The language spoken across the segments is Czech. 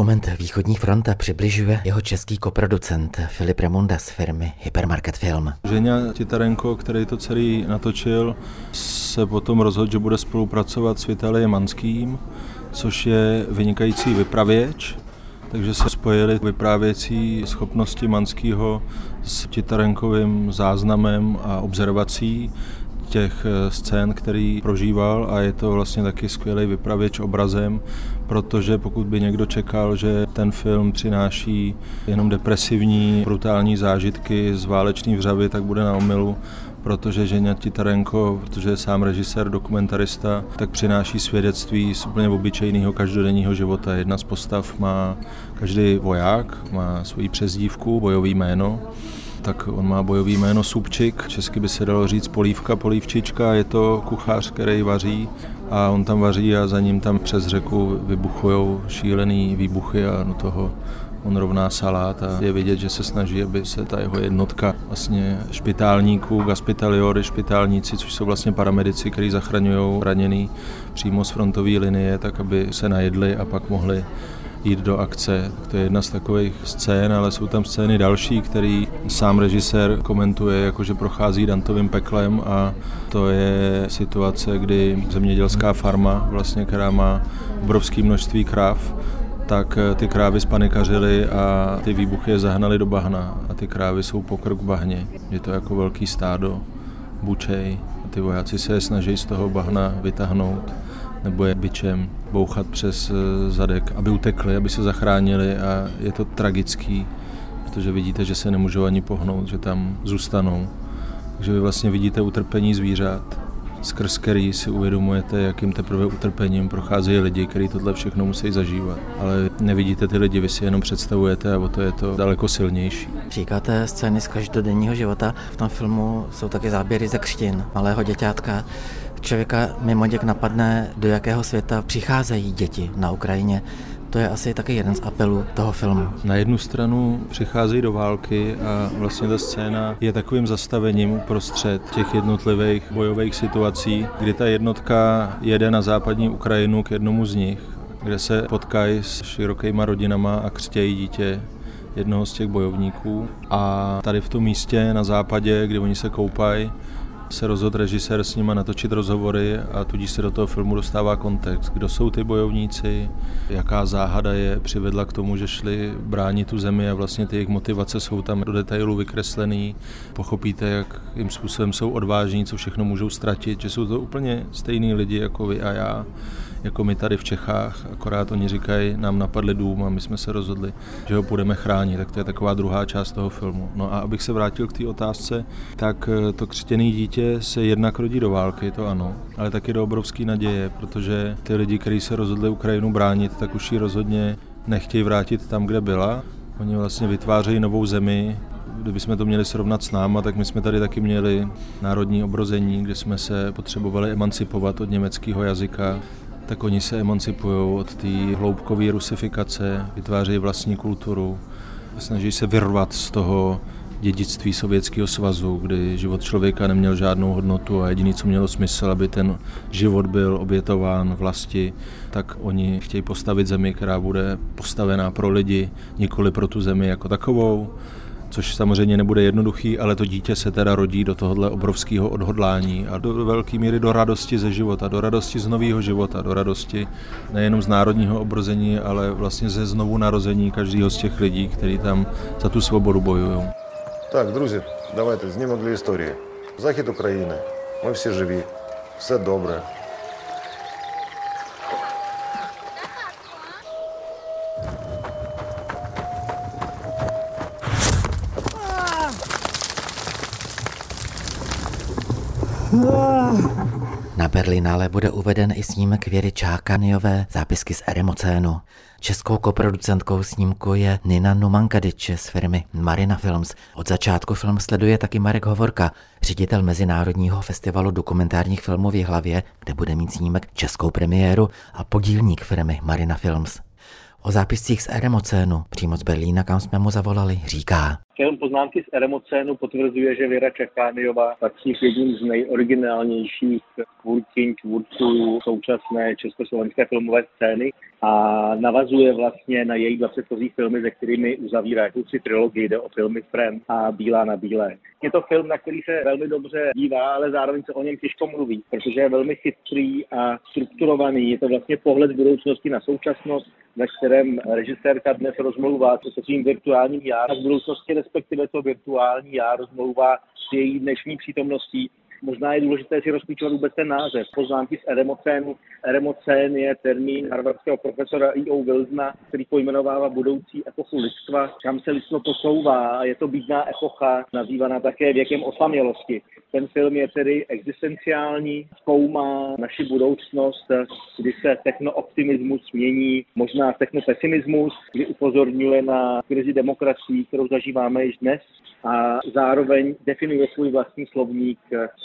Dokument Východní fronta přibližuje jeho český koproducent Filip Remunda z firmy Hypermarket Film. Ženя Titarenko, který to celý natočil, se potom rozhodl, že bude spolupracovat s Vitaliem Manským, což je vynikající vypravěč, takže se spojili vyprávěcí schopnosti Manského s Titarenkovým záznamem a observací těch eh, scén, který prožíval a je to vlastně taky skvělý vypravěč obrazem, protože pokud by někdo čekal, že ten film přináší jenom depresivní, brutální zážitky z válečných vřavy, tak bude na omilu, protože Ženя Titarenko, protože je sám režisér, dokumentarista, tak přináší svědectví z úplně obyčejného každodenního života. Jedna z postav má každý voják, má svoji přezdívku, bojový jméno tak on má bojový jméno Subčik, česky by se dalo říct polívka, polívčička, je to kuchař, který vaří a on tam vaří a za ním tam přes řeku vybuchují šílený výbuchy a do toho on rovná salát a je vidět, že se snaží, aby se ta jeho jednotka vlastně špitálníků, gaspitaliory, špitálníci, což jsou vlastně paramedici, kteří zachraňují raněný přímo z frontové linie, tak aby se najedli a pak mohli jít do akce. To je jedna z takových scén, ale jsou tam scény další, který sám režisér komentuje, jakože prochází Dantovým peklem a to je situace, kdy zemědělská farma, vlastně, která má obrovské množství kráv, tak ty krávy spanikařily a ty výbuchy je zahnali do bahna a ty krávy jsou pokrk bahně. Je to jako velký stádo, bučej a ty vojáci se je snaží z toho bahna vytáhnout nebo je bičem bouchat přes eh, zadek, aby utekli, aby se zachránili a je to tragický, protože vidíte, že se nemůžou ani pohnout, že tam zůstanou. Takže vy vlastně vidíte utrpení zvířat, skrz který si uvědomujete, jakým teprve utrpením procházejí lidi, kteří tohle všechno musí zažívat. Ale nevidíte ty lidi, vy si jenom představujete a o to je to daleko silnější. Říkáte scény z každodenního života. V tom filmu jsou taky záběry ze křtin malého děťátka člověka mimo děk napadne, do jakého světa přicházejí děti na Ukrajině. To je asi taky jeden z apelů toho filmu. Na jednu stranu přicházejí do války a vlastně ta scéna je takovým zastavením uprostřed těch jednotlivých bojových situací, kdy ta jednotka jede na západní Ukrajinu k jednomu z nich, kde se potkají s širokýma rodinama a křtějí dítě jednoho z těch bojovníků. A tady v tom místě na západě, kdy oni se koupají, se rozhodl režisér s nima natočit rozhovory a tudíž se do toho filmu dostává kontext. Kdo jsou ty bojovníci, jaká záhada je přivedla k tomu, že šli bránit tu zemi a vlastně ty jejich motivace jsou tam do detailu vykreslený. Pochopíte, jak jim způsobem jsou odvážní, co všechno můžou ztratit, že jsou to úplně stejní lidi jako vy a já jako my tady v Čechách, akorát oni říkají, nám napadli dům a my jsme se rozhodli, že ho budeme chránit, tak to je taková druhá část toho filmu. No a abych se vrátil k té otázce, tak eh, to křtěné dítě se jednak rodí do války, to ano, ale taky do obrovské naděje, protože ty lidi, kteří se rozhodli Ukrajinu bránit, tak už ji rozhodně nechtějí vrátit tam, kde byla. Oni vlastně vytvářejí novou zemi, kdybychom to měli srovnat s náma, tak my jsme tady taky měli národní obrození, kde jsme se potřebovali emancipovat od německého jazyka tak oni se emancipují od té hloubkové rusifikace, vytvářejí vlastní kulturu, snaží se vyrvat z toho dědictví Sovětského svazu, kdy život člověka neměl žádnou hodnotu a jediný, co mělo smysl, aby ten život byl obětován vlasti, tak oni chtějí postavit zemi, která bude postavená pro lidi, nikoli pro tu zemi jako takovou což samozřejmě nebude jednoduchý, ale to dítě se teda rodí do tohohle obrovského odhodlání a do velké míry do radosti ze života, do radosti z nového života, do radosti nejenom z národního obrození, ale vlastně ze znovu narození každého z těch lidí, kteří tam za tu svobodu bojují. Tak, друзі, давайте знімок для історії. Захід України. Ми всі живі. Все добре. Na Berlinále bude uveden i snímek Věry Čákaniové zápisky z Eremocénu. Českou koproducentkou snímku je Nina Numankadič z firmy Marina Films. Od začátku film sleduje taky Marek Hovorka, ředitel Mezinárodního festivalu dokumentárních filmů v hlavě, kde bude mít snímek českou premiéru a podílník firmy Marina Films. O zápiscích z Eremocénu, přímo z Berlína, kam jsme mu zavolali, říká. Film Poznámky z Eremocénu potvrzuje, že Věra Čechániová patří k jedním z nejoriginálnějších tvůrkyň, tvůrců současné československé filmové scény a navazuje vlastně na její dva předchozí filmy, se kterými uzavírá jakousi trilogii, jde o filmy Frem a Bílá na bílé. Je to film, na který se velmi dobře dívá, ale zároveň se o něm těžko mluví, protože je velmi chytrý a strukturovaný. Je to vlastně pohled budoucnosti na současnost, ve kterém režisérka dnes rozmlouvá se svým virtuálním já v budoucnosti, respektive to virtuální já rozmlouvá s její dnešní přítomností Možná je důležité si rozklíčovat vůbec ten název. Poznámky z eremocénu. Eremocén je termín harvardského profesora E.O. Wilsona, který pojmenovává budoucí epochu lidstva, kam se lidstvo posouvá. Je to bídná epocha, nazývaná také věkem osamělosti. Ten film je tedy existenciální, zkoumá naši budoucnost, kdy se technooptimismus mění možná technopesimismus, kdy upozorňuje na krizi demokracií, kterou zažíváme již dnes a zároveň definuje svůj vlastní slovník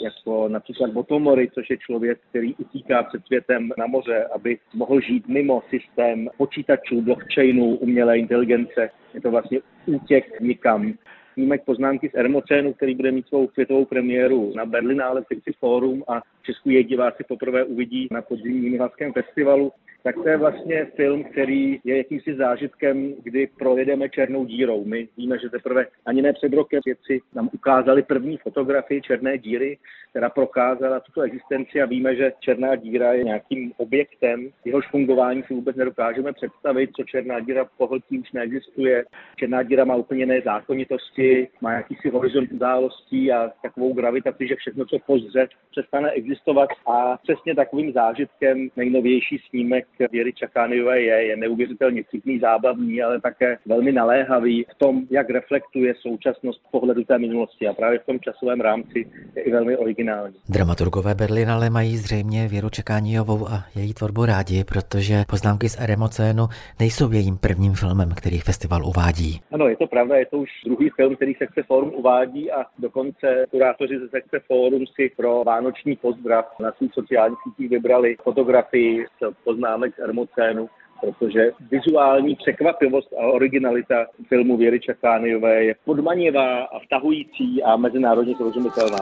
jako například Botomory, což je člověk, který utíká před světem na moře, aby mohl žít mimo systém počítačů, blockchainů, umělé inteligence. Je to vlastně útěk nikam snímek poznámky z Ermocénu, který bude mít svou světovou premiéru na Berlinále Fikci Forum a Česku je diváci poprvé uvidí na podzimním Jihlavském festivalu tak to je vlastně film, který je jakýmsi zážitkem, kdy projedeme černou dírou. My víme, že teprve ani ne před rokem věci nám ukázali první fotografii černé díry, která prokázala tuto existenci a víme, že černá díra je nějakým objektem, jehož fungování si vůbec nedokážeme představit, co černá díra pohltí už neexistuje. Černá díra má úplně jiné zákonitosti, má jakýsi horizont událostí a takovou gravitaci, že všechno, co pozře, přestane existovat a přesně takovým zážitkem nejnovější snímek Věry Čakániové je, je neuvěřitelně vtipný, zábavný, ale také velmi naléhavý v tom, jak reflektuje současnost pohledu té minulosti a právě v tom časovém rámci je i velmi originální. Dramaturgové Berlinale mají zřejmě Věru Čekániovou a její tvorbu rádi, protože poznámky z Eremocénu nejsou jejím prvním filmem, který festival uvádí. Ano, je to pravda, je to už druhý film, který Sekce Forum uvádí a dokonce kurátoři ze Sekce Forum si pro vánoční pozdrav na svých sociálních sítích vybrali fotografii s poznámek Alex Ermocénu, protože vizuální překvapivost a originalita filmu Věry Čakániové je podmanivá a vtahující a mezinárodně srozumitelná.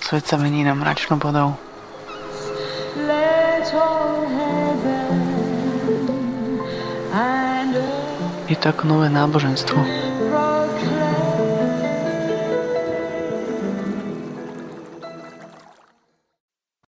Svět se mení na mračnou vodou. Je to jako nové náboženstvo.